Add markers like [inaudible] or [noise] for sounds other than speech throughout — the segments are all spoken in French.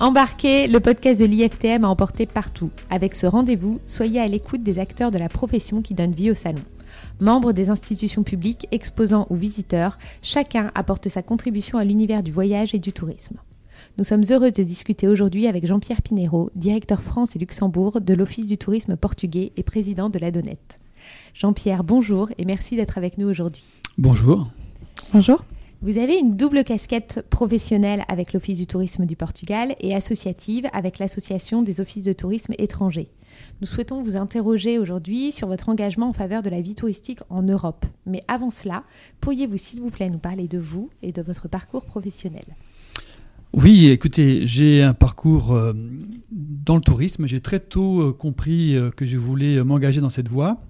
Embarquez, le podcast de l'IFTM a emporté partout. Avec ce rendez-vous, soyez à l'écoute des acteurs de la profession qui donnent vie au salon. Membres des institutions publiques, exposants ou visiteurs, chacun apporte sa contribution à l'univers du voyage et du tourisme. Nous sommes heureux de discuter aujourd'hui avec Jean-Pierre Pinero, directeur France et Luxembourg de l'Office du tourisme portugais et président de la Donnette. Jean-Pierre, bonjour et merci d'être avec nous aujourd'hui. Bonjour. Bonjour. Vous avez une double casquette professionnelle avec l'Office du tourisme du Portugal et associative avec l'Association des offices de tourisme étrangers. Nous souhaitons vous interroger aujourd'hui sur votre engagement en faveur de la vie touristique en Europe. Mais avant cela, pourriez-vous s'il vous plaît nous parler de vous et de votre parcours professionnel? Oui, écoutez, j'ai un parcours euh, dans le tourisme. J'ai très tôt euh, compris euh, que je voulais m'engager dans cette voie.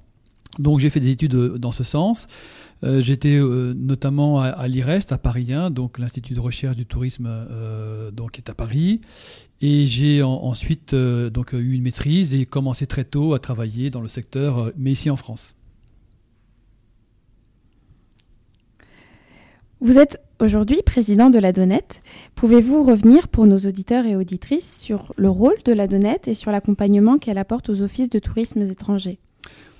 Donc j'ai fait des études dans ce sens. Euh, j'étais euh, notamment à, l'IREST, à Paris 1, donc l'Institut de recherche du tourisme euh, donc, est à Paris. Et j'ai ensuite donc, eu une maîtrise et commencé très tôt à travailler dans le secteur, mais ici en France. Vous êtes aujourd'hui président de la Donnette. Pouvez-vous revenir pour nos auditeurs et auditrices sur le rôle de la Donnette et sur l'accompagnement qu'elle apporte aux offices de tourisme étrangers?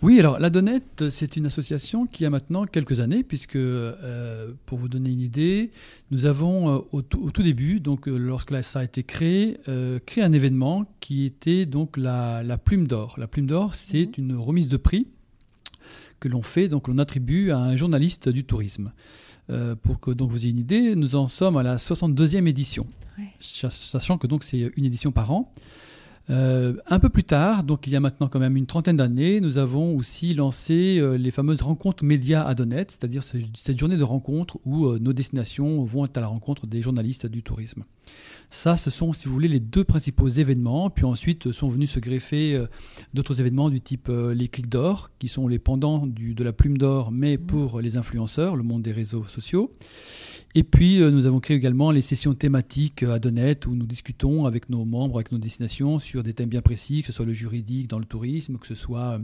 Oui, alors la Donnette, c'est une association qui a maintenant quelques années, puisque, euh, pour vous donner une idée, nous avons euh, au, tout, début, donc euh, lorsque ça a été créé, créé un événement qui était donc la, Plume d'Or. La Plume d'Or, c'est mhm. une remise de prix que l'on fait, donc l'on attribue à un journaliste du tourisme. pour que donc vous ayez une idée, nous en sommes à la 62e édition, sachant que donc c'est une édition par an. Euh, un peu plus tard, donc il y a maintenant quand même une trentaine d'années, nous avons aussi lancé euh, les fameuses rencontres médias à c'est-à-dire cette journée de rencontres où euh, nos destinations vont être à la rencontre des journalistes du tourisme. Ça, ce sont, si vous voulez, les deux principaux événements. Puis ensuite sont venus se greffer d'autres événements du type les clics d'or, qui sont les pendants de la plume d'or, mais mmh. pour les influenceurs, le monde des réseaux sociaux. Et puis, euh, nous avons créé également les sessions thématiques euh, à Donette où nous discutons avec nos membres, avec nos destinations sur des thèmes bien précis, que ce soit le juridique dans le tourisme, que ce soit euh,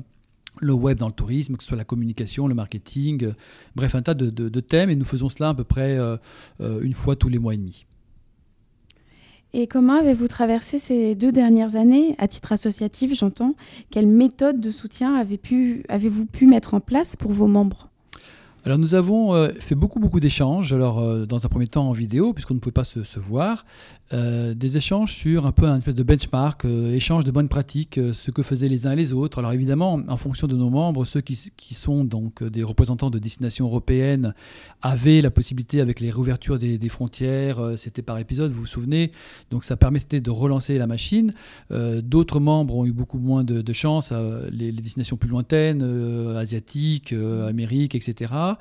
le web dans le tourisme, que ce soit la communication, le marketing, bref, un tas de, thèmes. Et nous faisons cela à peu près une fois tous les mois et demi. Et comment avez-vous traversé ces deux dernières années, à titre associatif, j'entends Quelle méthode de soutien avez-vous pu mettre en place pour vos membres? Alors nous avons euh, fait beaucoup beaucoup d'échanges, alors euh, dans un premier temps en vidéo puisqu'on ne pouvait pas se, voir, euh, des échanges sur un peu un espèce de benchmark, échange de bonnes pratiques, ce que faisaient les uns et les autres. Alors évidemment, en fonction de nos membres, ceux qui, sont donc des représentants de destinations européennes avaient la possibilité avec les réouvertures des, frontières, c'était par épisode, vous vous souvenez, donc ça permettait de relancer la machine. D'autres membres ont eu beaucoup moins de, de chance, les, les, destinations plus lointaines, asiatiques, Amérique, etc.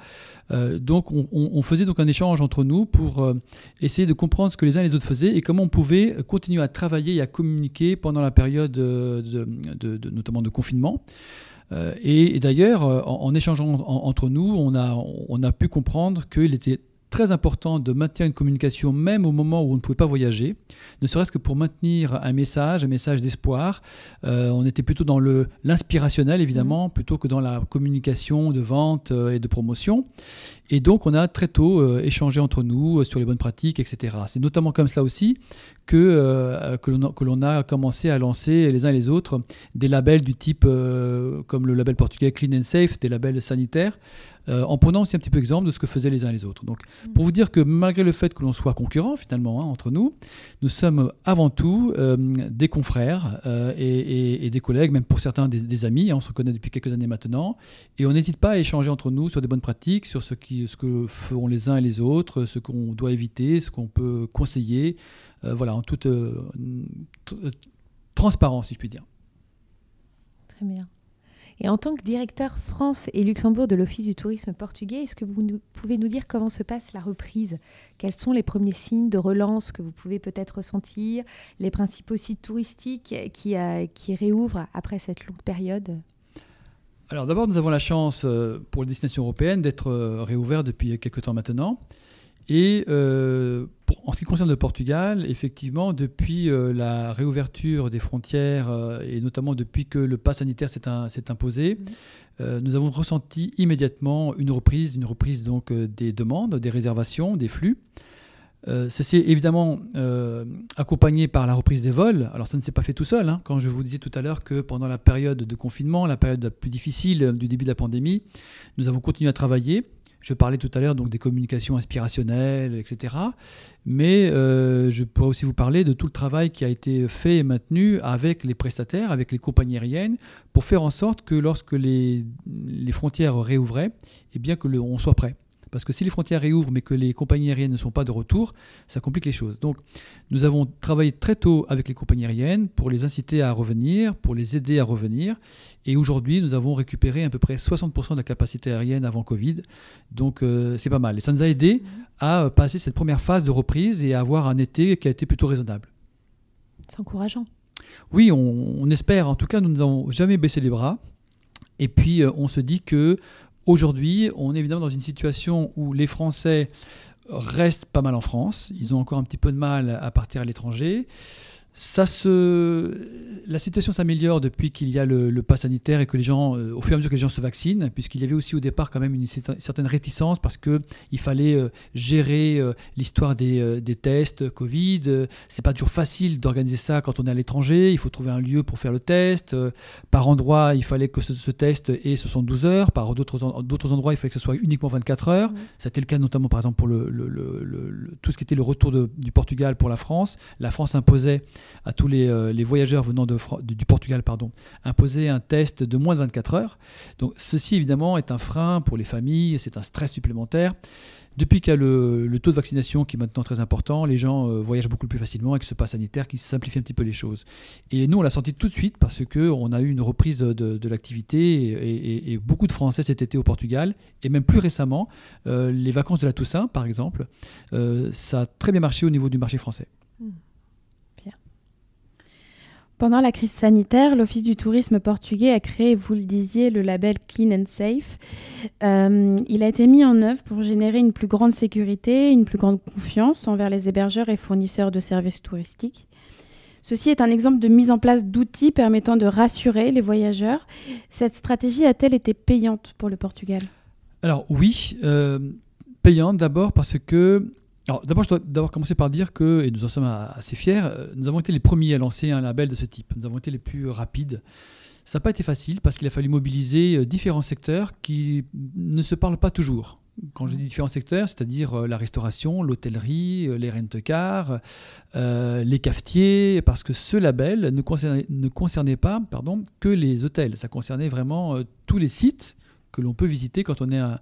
donc on, faisait donc un échange entre nous pour essayer de comprendre ce que les uns et les autres faisaient et comment on pouvait continuer à travailler et à communiquer pendant la période euh, de, notamment de confinement. Euh, et, d'ailleurs, euh, en, échangeant entre nous, on a, on a pu comprendre qu'il était très important de maintenir une communication même au moment où on ne pouvait pas voyager, ne serait-ce que pour maintenir un message, un message d'espoir. on était plutôt dans l'inspirationnel, évidemment, mmh. plutôt que dans la communication de vente et de promotion. Et donc, on a très tôt euh, échangé entre nous euh, sur les bonnes pratiques, etc. C'est notamment comme cela aussi que, euh, que l'on a commencé à lancer les uns et les autres des labels du type, comme le label portugais Clean and Safe, des labels sanitaires, en prenant aussi un petit peu exemple de ce que faisaient les uns et les autres. Donc, mm. pour vous dire que malgré le fait que l'on soit concurrents finalement hein, entre nous, nous sommes avant tout des confrères et, des collègues, même pour certains des, amis. Hein, on se connaît depuis quelques années maintenant, et on n'hésite pas à échanger entre nous sur des bonnes pratiques, sur ce qui ce que feront les uns et les autres, ce qu'on doit éviter, ce qu'on peut conseiller, euh, voilà, en toute euh, transparence, si je puis dire. Très bien. Et en tant que directeur France et Luxembourg de l'Office du tourisme portugais, est-ce que vous pouvez nous dire comment se passe la reprise? Quels sont les premiers signes de relance que vous pouvez peut-être ressentir Les principaux sites touristiques qui, euh, qui réouvrent après cette longue période? Alors d'abord, nous avons la chance euh, pour les destinations européennes d'être euh, réouverts depuis quelques temps maintenant. Et euh, en ce qui concerne le Portugal, effectivement, depuis la réouverture des frontières et notamment depuis que le pass sanitaire s'est imposé, mmh. nous avons ressenti immédiatement une reprise, une reprise donc des demandes, des réservations, des flux. c'est évidemment accompagné par la reprise des vols. Alors ça ne s'est pas fait tout seul. Hein. Quand je vous disais tout à l'heure que pendant la période de confinement, la période la plus difficile du début de la pandémie, nous avons continué à travailler je parlais tout à l'heure donc des communications inspirationnelles, etc. Mais euh, je pourrais aussi vous parler de tout le travail qui a été fait et maintenu avec les prestataires, avec les compagnies aériennes, pour faire en sorte que lorsque les, frontières réouvraient, eh bien que le, on soit prêt. Parce que si les frontières réouvrent mais que les compagnies aériennes ne sont pas de retour, ça complique les choses. Donc nous avons travaillé très tôt avec les compagnies aériennes pour les inciter à revenir, pour les aider à revenir. Et aujourd'hui, nous avons récupéré à peu près 60% de la capacité aérienne avant Covid. Donc euh, c'est pas mal. Et ça nous a aidé à passer cette première phase de reprise et à avoir un été qui a été plutôt raisonnable. C'est encourageant. Oui, on, on espère. En tout cas, nous n'avons jamais baissé les bras. Et puis, euh, on se dit que Aujourd'hui, on est évidemment dans une situation où les Français restent pas mal en France. Ils ont encore un petit peu de mal à partir à l'étranger. Ça se... La situation s'améliore depuis qu'il y a le, le pass sanitaire et que les gens, euh, au fur et à mesure que les gens se vaccinent, puisqu'il y avait aussi au départ quand même une certaine réticence parce qu'il fallait euh, gérer euh, l'histoire des, des, tests Covid. C'est pas toujours facile d'organiser ça quand on est à l'étranger. Il faut trouver un lieu pour faire le test. Par endroit, il fallait que ce, test ait 72 heures. Par d'autres endroits, il fallait que ce soit uniquement 24 heures. Mmh. C'était le cas notamment par exemple pour le, le, tout ce qui était le retour de, du Portugal pour la France. La France imposait à tous les, euh, voyageurs venant du Portugal pardon, imposer un test de moins de 24 heures. Donc ceci évidemment est un frein pour les familles, c'est un stress supplémentaire. Depuis qu'il y a le, taux de vaccination qui est maintenant très important, les gens euh, voyagent beaucoup plus facilement avec ce pass sanitaire qui simplifie un petit peu les choses. Et nous, on l'a senti tout de suite parce qu'on a eu une reprise de, l'activité et, beaucoup de Français cet été au Portugal. Et même plus récemment, euh, les vacances de la Toussaint, par exemple, ça a très bien marché au niveau du marché français. Mmh. Pendant la crise sanitaire, l'Office du tourisme portugais a créé, vous le disiez, le label Clean and Safe. Euh, il a été mis en œuvre pour générer une plus grande sécurité, une plus grande confiance envers les hébergeurs et fournisseurs de services touristiques. Ceci est un exemple de mise en place d'outils permettant de rassurer les voyageurs. Cette stratégie a-t-elle été payante pour le Portugal? Alors oui, euh, payante d'abord parce que d'abord, je dois d'abord commencer par dire que, et nous en sommes assez fiers, euh, nous avons été les premiers à lancer un label de ce type. Nous avons été les plus rapides. Ça n'a pas été facile parce qu'il a fallu mobiliser euh, différents secteurs qui ne se parlent pas toujours. Quand je dis différents secteurs, c'est-à-dire euh, la restauration, l'hôtellerie, les rent-cars, les cafetiers, parce que ce label ne concernait, pas pardon, que les hôtels. Ça concernait vraiment tous les sites que l'on peut visiter quand on est un,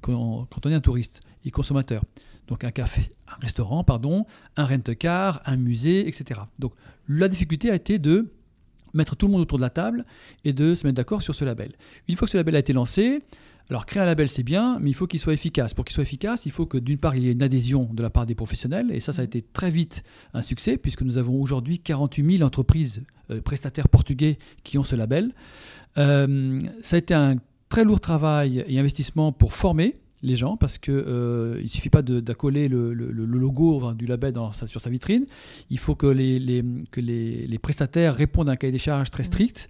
quand, quand on est un touriste et consommateur donc un café, un restaurant, pardon, un rent-car, un musée, etc. Donc la difficulté a été de mettre tout le monde autour de la table et de se mettre d'accord sur ce label. Une fois que ce label a été lancé, alors créer un label c'est bien, mais il faut qu'il soit efficace. Pour qu'il soit efficace, il faut que d'une part il y ait une adhésion de la part des professionnels, et ça ça a été très vite un succès, puisque nous avons aujourd'hui 48 000 entreprises euh, prestataires portugais qui ont ce label. Euh, ça a été un très lourd travail et investissement pour former les gens parce que euh, il suffit pas d'accoler le, le, logo du label dans sur sa vitrine. Il faut que les, que les, prestataires répondent à un cahier des charges très strict.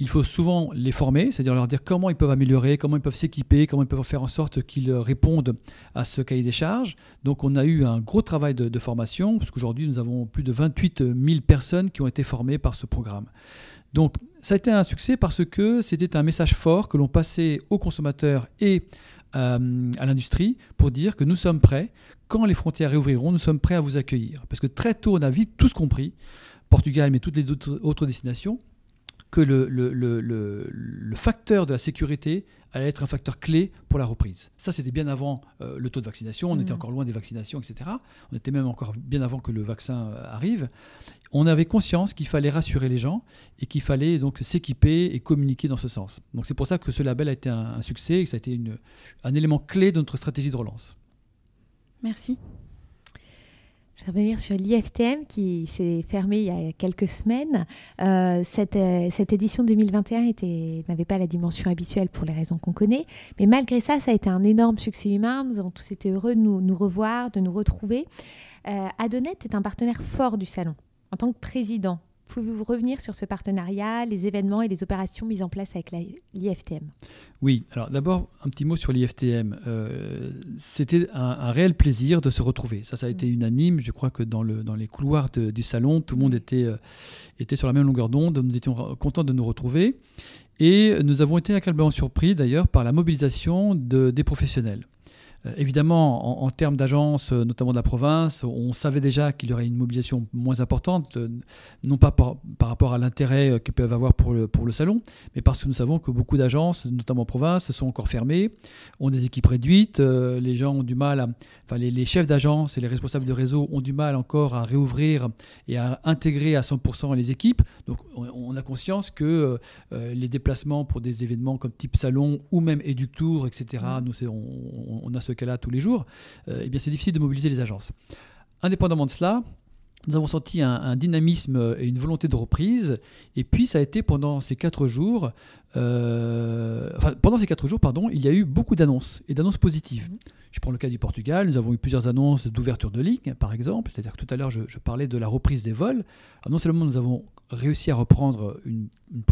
Il faut souvent les former, c'est-à-dire leur dire comment ils peuvent améliorer, comment ils peuvent s'équiper, comment ils peuvent faire en sorte qu'ils répondent à ce cahier des charges. Donc on a eu un gros travail de, de formation, parce qu'aujourd'hui nous avons plus de 28 000 personnes qui ont été formées par ce programme. Donc ça a été un succès parce que c'était un message fort que l'on passait aux consommateurs et euh, à l'industrie pour dire que nous sommes prêts, quand les frontières réouvriront, nous sommes prêts à vous accueillir. Parce que très tôt, on a vite tous compris, Portugal, mais toutes les autres, destinations, que le, le, le, le, facteur de la sécurité allait être un facteur clé pour la reprise. Ça, c'était bien avant euh, le taux de vaccination, on était mmh. encore loin des vaccinations, etc. On était même encore bien avant que le vaccin euh, arrive. On avait conscience qu'il fallait rassurer les gens et qu'il fallait donc s'équiper et communiquer dans ce sens. Donc c'est pour ça que ce label a été un, succès et que ça a été une, un élément clé de notre stratégie de relance. Merci. Je vais revenir sur l'IFTM qui s'est fermé il y a quelques semaines. Euh, cette, euh, cette, édition 2021 n'avait pas la dimension habituelle pour les raisons qu'on connaît, mais malgré ça, ça a été un énorme succès humain. Nous avons tous été heureux de nous, revoir, de nous retrouver. Euh, Adonnet est un partenaire fort du salon. En tant que président, Pouvez-vous revenir sur ce partenariat, les événements et les opérations mises en place avec l'IFTM? Oui, alors d'abord un petit mot sur l'IFTM. Euh, c'était un, réel plaisir de se retrouver. Ça, ça a été mm. unanime. Je crois que dans, le, dans les couloirs du salon, tout le monde était, euh, était sur la même longueur d'onde. Nous étions contents de nous retrouver. Et nous avons été agréablement surpris d'ailleurs par la mobilisation de, des professionnels. Euh, évidemment, en, termes d'agence, euh, notamment de la province, on savait déjà qu'il y aurait une mobilisation moins importante, euh, non pas par, rapport à l'intérêt qu'ils peuvent avoir pour le, pour le salon, mais parce que nous savons que beaucoup d'agences, notamment en province, sont encore fermées, ont des équipes réduites, les gens ont du mal à, enfin les, chefs d'agence et les responsables de réseau ont du mal encore à réouvrir et à intégrer à 100% les équipes. Donc on, a conscience que les déplacements pour des événements comme type salon ou même Eductour, etc., mmh. nous, on, on a ce cas-là tous les jours, euh, eh c'est difficile de mobiliser les agences. Indépendamment de cela, nous avons senti un, dynamisme et une volonté de reprise. Et puis, ça a été pendant ces quatre jours, euh, enfin, pendant ces quatre jours, pardon, il y a eu beaucoup d'annonces et d'annonces positives. Mmh. Je prends le cas du Portugal, nous avons eu plusieurs annonces d'ouverture de ligne, par exemple. C'est-à-dire que tout à l'heure, je, parlais de la reprise des vols. Alors, non seulement nous avons réussi à reprendre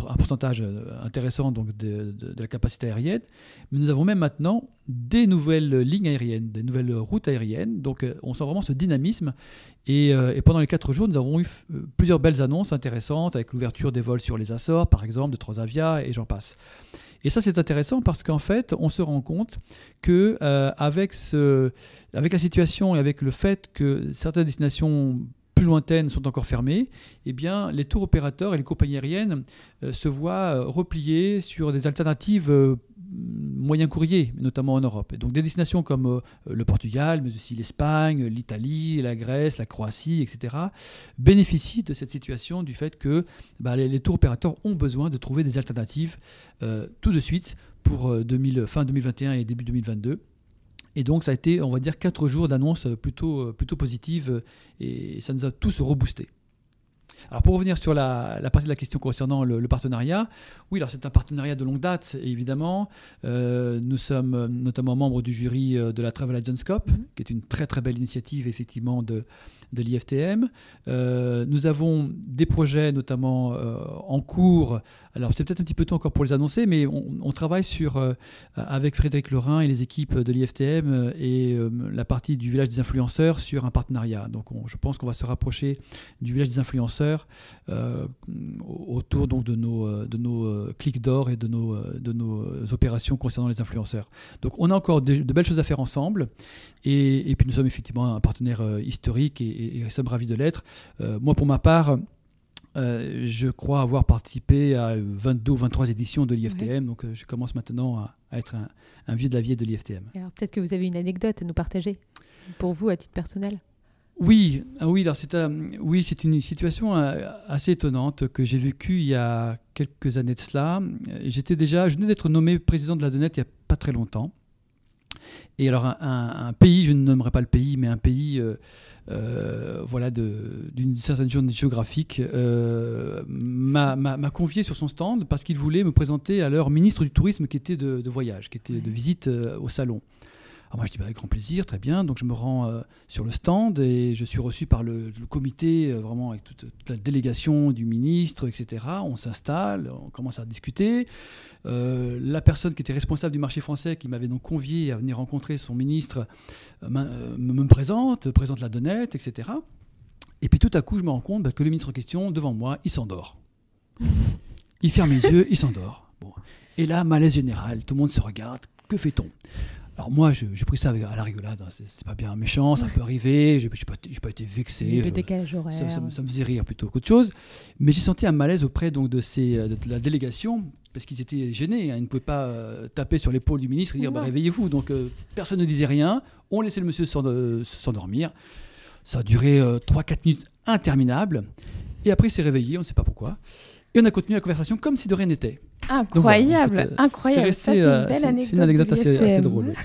un pourcentage euh, intéressant donc de, la capacité aérienne, mais nous avons même maintenant des nouvelles lignes aériennes, des nouvelles routes aériennes. Donc euh, on sent vraiment ce dynamisme. Et, euh, et pendant les quatre jours, nous avons eu plusieurs belles annonces intéressantes avec l'ouverture des vols sur les Açores, par exemple, de Transavia, et j'en Et ça, c'est intéressant parce qu'en fait, on se rend compte que avec, ce, avec la situation et avec le fait que certaines destinations plus lointaines sont encore fermées, eh les tours opérateurs et les compagnies aériennes euh, se voient euh, repliés sur des alternatives euh, moyen courrier, notamment en Europe. donc des destinations comme le Portugal, mais aussi l'Espagne, l'Italie, la Grèce, la Croatie, etc., bénéficient de cette situation du fait que bah, les, tours opérateurs ont besoin de trouver des alternatives tout de suite pour fin 2021 et début 2022. Et donc ça a été, on va dire, quatre jours d'annonces plutôt, plutôt positives et ça nous a tous reboostés. Alors pour revenir sur la, partie de la question concernant le, partenariat, oui, alors c'est un partenariat de longue date, évidemment. Euh, nous sommes notamment membres du jury euh, de la Travel Agents Cup, mm-hmm. qui est une très très belle initiative effectivement de, de l'IFTM. Euh, nous avons des projets notamment euh, en cours. Alors c'est peut-être un petit peu tôt encore pour les annoncer, mais on, travaille sur, euh, avec Frédéric Lorrain et les équipes de l'IFTM et la partie du village des influenceurs sur un partenariat. Donc je pense qu'on va se rapprocher du village des influenceurs autour donc, de nos, de nos clics d'or et de nos, de nos opérations concernant les influenceurs. Donc on a encore de, belles choses à faire ensemble et, et, puis nous sommes effectivement un partenaire historique et, et, nous sommes ravis de l'être. Euh, moi, pour ma part, euh, je crois avoir participé à 22 ou 23 éditions de l'IFTM, donc euh, je commence maintenant à, être un, vieux de la vieille de l'IFTM. Alors peut-être que vous avez une anecdote à nous partager, pour vous à titre personnel? Oui, ah oui, alors c'est oui, c'est une situation assez étonnante que j'ai vécue il y a quelques années de cela. J'étais déjà, je venais d'être nommé président de la Donette il n'y a pas très longtemps. Et alors un, pays, je ne nommerai pas le pays, mais un pays euh, voilà, d'une certaine zone géographique, euh, m'a convié sur son stand parce qu'il voulait me présenter à leur ministre du Tourisme qui était de, voyage, qui était de visite euh, au salon. Alors moi je dis bah, avec grand plaisir, très bien. Donc je me rends sur le stand et je suis reçu par le, comité, vraiment avec toute, la délégation du ministre, etc. On s'installe, on commence à discuter. Euh, la personne qui était responsable du marché français, qui m'avait donc convié à venir rencontrer son ministre, euh, euh, me, présente, présente la donnette, etc. Et puis tout à coup, je me rends compte bah, que le ministre en question, devant moi, il s'endort. Il ferme les yeux, il s'endort. Bon. Et là, malaise général, tout le monde se regarde. Que fait-on? Alors moi, j'ai pris ça à la rigolade, hein. c'est pas bien méchant, ça peut arriver, j'ai pas, pas, été vexé. Le décalage horaire. Ça, ça, me faisait rire plutôt qu'autre chose. Mais j'ai senti un malaise auprès donc, de, ces, de la délégation parce qu'ils étaient gênés. Hein. Ils ne pouvaient pas euh, taper sur l'épaule du ministre et dire bah, réveillez-vous. Donc euh, personne ne disait rien. On laissait le monsieur s'endormir. Ça a duré 3-4 euh, minutes interminables. Et après, il s'est réveillé, on ne sait pas pourquoi. Et on a continué la conversation comme si de rien n'était. Incroyable, incroyable. Ça, c'est une belle anecdote. C'est une anecdote assez, drôle. [laughs]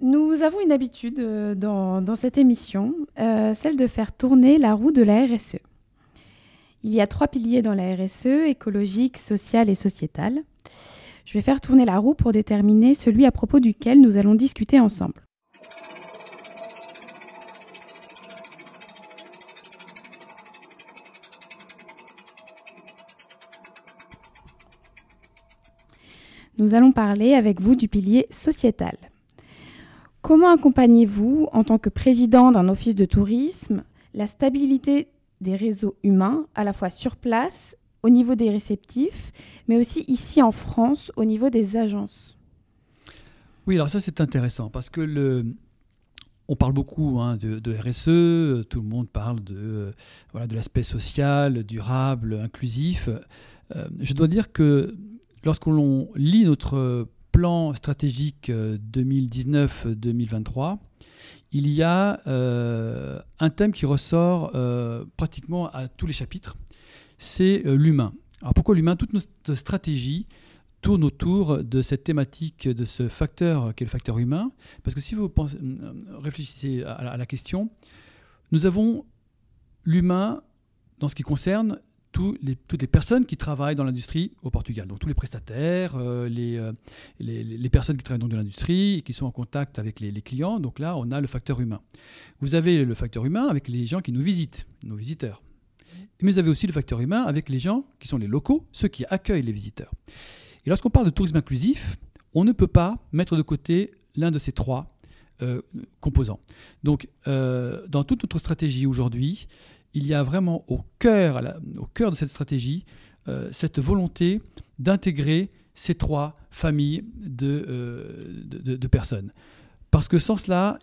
Nous avons une habitude dans, dans cette émission, celle de faire tourner la roue de la RSE. Il y a trois piliers dans la RSE, écologique, sociale et sociétale. Je vais faire tourner la roue pour déterminer celui à propos duquel nous allons discuter ensemble. Nous allons parler avec vous du pilier sociétal. Comment accompagnez-vous, en tant que président d'un office de tourisme, la stabilité des réseaux humains, à la fois sur place, au niveau des réceptifs, mais aussi ici en France, au niveau des agences? Oui, alors ça c'est intéressant parce que on parle beaucoup hein, de, RSE, tout le monde parle de, de l'aspect social, durable, inclusif. Euh, je dois dire que lorsqu'on lit notre plan stratégique 2019-2023, euh, il y a euh, un thème qui ressort pratiquement à tous les chapitres, c'est l'humain. Alors pourquoi l'humain? Toute notre stratégie tourne autour de cette thématique, de ce facteur qui est le facteur humain. Parce que si vous réfléchissez à la question, nous avons l'humain dans ce qui concerne toutes les personnes qui travaillent dans l'industrie au Portugal. Donc tous les prestataires, euh, euh, les, les, personnes qui travaillent dans l'industrie qui sont en contact avec les, clients. Donc là, on a le facteur humain. Vous avez le facteur humain avec les gens qui nous visitent, nos visiteurs. Mais vous avez aussi le facteur humain avec les gens qui sont les locaux, ceux qui accueillent les visiteurs. Et lorsqu'on parle de tourisme inclusif, on ne peut pas mettre de côté l'un de ces trois euh, composants. Donc, dans toute notre stratégie aujourd'hui, il y a vraiment au cœur, de cette stratégie euh, cette volonté d'intégrer ces trois familles de, euh, de, personnes. Parce que sans cela,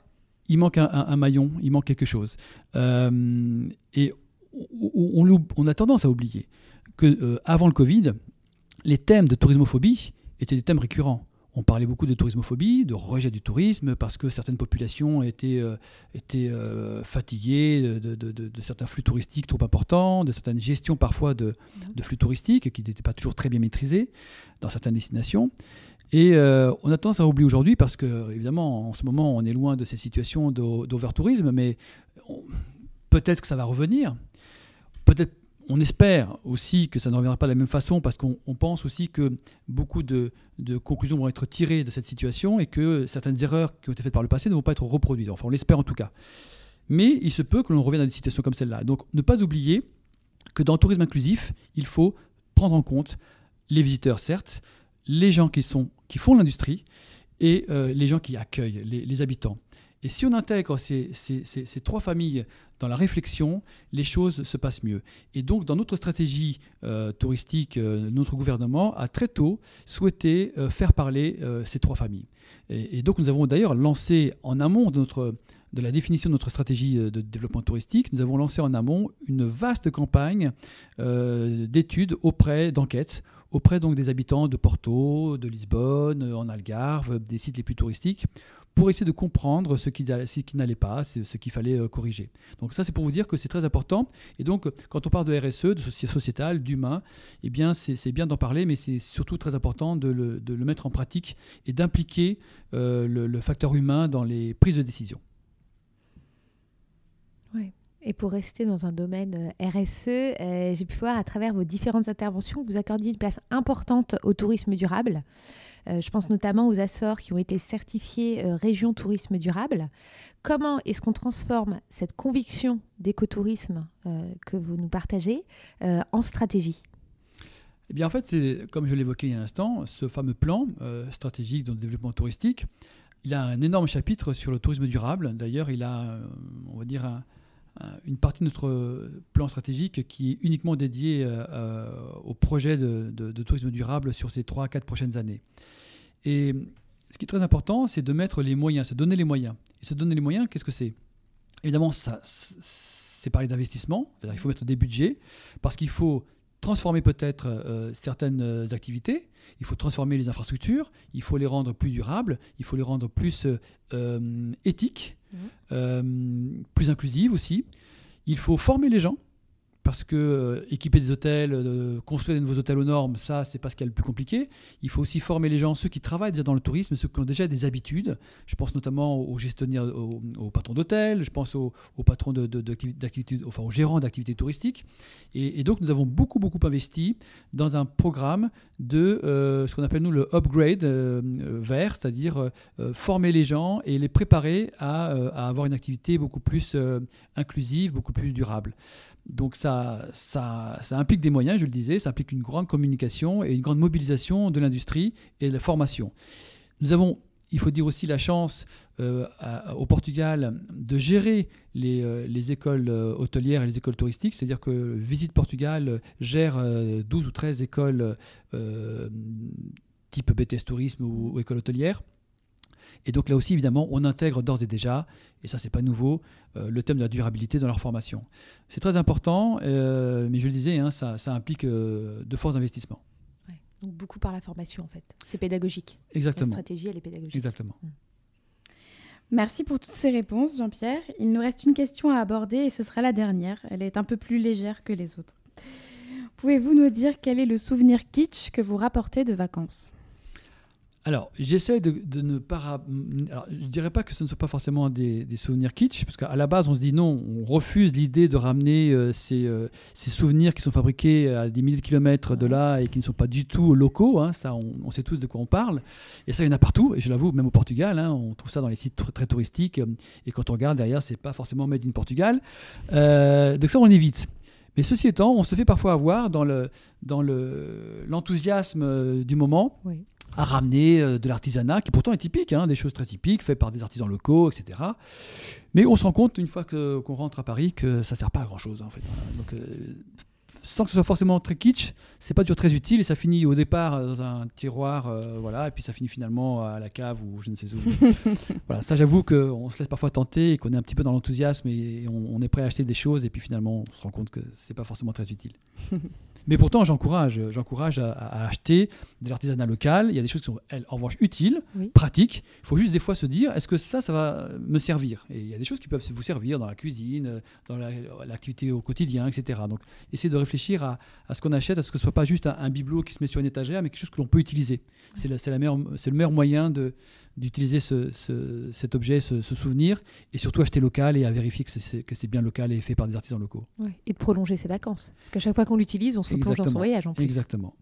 il manque un, maillon, il manque quelque chose. Euh, et on, on, a tendance à oublier que avant le Covid, les thèmes de tourismophobie étaient des thèmes récurrents on parlait beaucoup de tourismophobie, de rejet du tourisme, parce que certaines populations étaient, euh, euh, fatiguées de, certains flux touristiques trop importants, de certaines gestions parfois de, flux touristiques qui n'étaient pas toujours très bien maîtrisées dans certaines destinations. Et euh, on a tendance à oublier aujourd'hui, parce que évidemment, en ce moment, on est loin de ces situations d'overtourisme, mais peut-être que ça va revenir. Peut-être on espère aussi que ça ne reviendra pas de la même façon parce qu'on pense aussi que beaucoup de, conclusions vont être tirées de cette situation et que certaines erreurs qui ont été faites par le passé ne vont pas être reproduites. Enfin, on l'espère en tout cas. Mais il se peut que l'on revienne à des situations comme celle-là. Donc, ne pas oublier que dans le tourisme inclusif, il faut prendre en compte les visiteurs, certes, les gens qui, sont, qui font l'industrie et euh, les gens qui accueillent, les habitants. Et si on intègre ces, trois familles dans la réflexion, les choses se passent mieux. Et donc, dans notre stratégie euh, touristique, euh, notre gouvernement a très tôt souhaité euh, faire parler ces trois familles. Et, donc, nous avons d'ailleurs lancé en amont de, de la définition de notre stratégie de développement touristique, nous avons lancé en amont une vaste campagne d'études auprès d'enquêtes auprès donc des habitants de Porto, de Lisbonne, en Algarve, des sites les plus touristiques, pour essayer de comprendre ce qui, n'allait pas, ce qu'il fallait euh, corriger. Donc ça, c'est pour vous dire que c'est très important. Et donc, quand on parle de RSE, de sociétal, d'humain, eh bien, c'est bien d'en parler, mais c'est surtout très important de le, mettre en pratique et d'impliquer euh, le, facteur humain dans les prises de décision. Et pour rester dans un domaine euh, RSE, j'ai pu voir à travers vos différentes interventions que vous accordiez une place importante au tourisme durable. Euh, je pense notamment aux Açores qui ont été certifiés euh, région tourisme durable. Comment est-ce qu'on transforme cette conviction d'écotourisme euh, que vous nous partagez en stratégie? Eh bien, en fait, c'est, comme je l'évoquais il y a un instant, ce fameux plan stratégique de développement touristique, il a un énorme chapitre sur le tourisme durable. D'ailleurs, il a, on va dire, une partie de notre plan stratégique qui est uniquement dédiée au projet de, tourisme durable sur ces 3 à 4 prochaines années. Et ce qui est très important, c'est de mettre les moyens, se donner les moyens. Et se donner les moyens, qu'est-ce que c'est? Évidemment, c'est parler d'investissement, c'est-à-dire qu'il faut mettre des budgets, parce qu'il faut transformer peut-être euh, certaines euh, activités, il faut transformer les infrastructures, il faut les rendre plus durables, il faut les rendre plus euh, éthiques, mmh. plus inclusives aussi. Il faut former les gens, parce que euh, équiper des hôtels, euh, construire de nouveaux hôtels aux normes, ça, c'est pas ce qui est le plus compliqué. Il faut aussi former les gens, ceux qui travaillent déjà dans le tourisme, ceux qui ont déjà des habitudes. Je pense notamment aux gestionnaires, aux, patrons d'hôtels, je pense aux, patrons d'activités, enfin aux gérants d'activités touristiques. Et, donc, nous avons beaucoup, beaucoup investi dans un programme de euh, ce qu'on appelle nous le upgrade vert, c'est-à-dire former les gens et les préparer à, avoir une activité beaucoup plus inclusive, beaucoup plus durable. Donc ça, ça, implique des moyens, je le disais, ça implique une grande communication et une grande mobilisation de l'industrie et de la formation. Nous avons il faut dire aussi la chance euh, au Portugal de gérer les, euh, les écoles euh, hôtelières et les écoles touristiques. C'est-à-dire que Visite Portugal gère 12 ou 13 écoles type BTS Tourisme ou, ou école hôtelière. Et donc là aussi, évidemment, on intègre d'ores et déjà, et ça c'est pas nouveau, le thème de la durabilité dans leur formation. C'est très important, mais je le disais, hein, ça, ça, implique de forts investissements beaucoup par la formation en fait. C'est pédagogique. Exactement. La stratégie, elle est pédagogique. Exactement. Mm. Merci pour toutes ces réponses, Jean-Pierre. Il nous reste une question à aborder et ce sera la dernière. Elle est un peu plus légère que les autres. Pouvez-vous nous dire quel est le souvenir kitsch que vous rapportez de vacances? Alors, j'essaie de, ne pas. Alors, je dirais pas que ce ne soit pas forcément des, souvenirs kitsch, parce qu'à la base, on se dit non, on refuse l'idée de ramener euh, euh, ces, souvenirs qui sont fabriqués à des milliers de kilomètres de là et qui ne sont pas du tout locaux. Hein, ça, on, sait tous de quoi on parle. Et ça, il y en a partout. Et je l'avoue, même au Portugal, hein, on trouve ça dans les sites très touristiques. Et quand on regarde derrière, c'est pas forcément made in Portugal. Euh, donc ça, on évite. Mais ceci étant, on se fait parfois avoir dans le dans l'enthousiasme du moment. Oui à ramener euh, de l'artisanat, qui pourtant est typique, hein, des choses très typiques, faites par des artisans locaux, etc. Mais on se rend compte, une fois qu'on rentre à Paris, que ça ne sert pas à grand-chose. en fait. Donc, euh, sans que ce soit forcément très kitsch, c'est pas toujours très utile et ça finit au départ dans un tiroir, euh, voilà, et puis ça finit finalement à la cave ou je ne sais où. [laughs] voilà, ça j'avoue qu'on se laisse parfois tenter et qu'on est un petit peu dans l'enthousiasme et on, on, est prêt à acheter des choses et puis finalement on se rend compte que c'est pas forcément très utile. [laughs] Mais pourtant, j'encourage, j'encourage à, acheter de l'artisanat local. Il y a des choses qui sont, elles, en revanche, utiles, pratiques. Il faut juste des fois se dire, est-ce que ça, ça va me servir? Et il y a des choses qui peuvent vous servir dans la cuisine, dans l'activité au quotidien, etc. Donc, essayez de réfléchir à, ce qu'on achète, à ce que ce soit pas juste un, bibelot qui se met sur une étagère, mais quelque chose que l'on peut utiliser. C'est le meilleur moyen de, d'utiliser cet objet, ce, souvenir, et surtout acheter local et à vérifier que c'est bien local et fait par des artisans locaux. Et de prolonger ses vacances. Parce qu'à chaque fois qu'on l'utilise, on se replonge dans son voyage en plus. Exactement.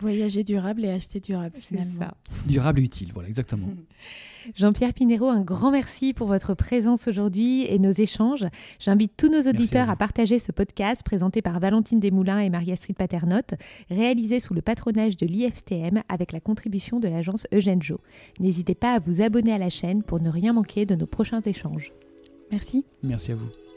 Voyager durable et acheter durable, finalement. Ça. [laughs] Durable et utile, voilà, exactement. [laughs] Jean-Pierre Pinero, un grand merci pour votre présence aujourd'hui et nos échanges. J'invite tous nos auditeurs à, partager ce podcast présenté par Valentine Desmoulins et Marie-Astrid Paternotte, réalisé sous le patronage de l'IFTM avec la contribution de l'agence Eugène Jo. N'hésitez pas à vous abonner à la chaîne pour ne rien manquer de nos prochains échanges. Merci. Merci à vous.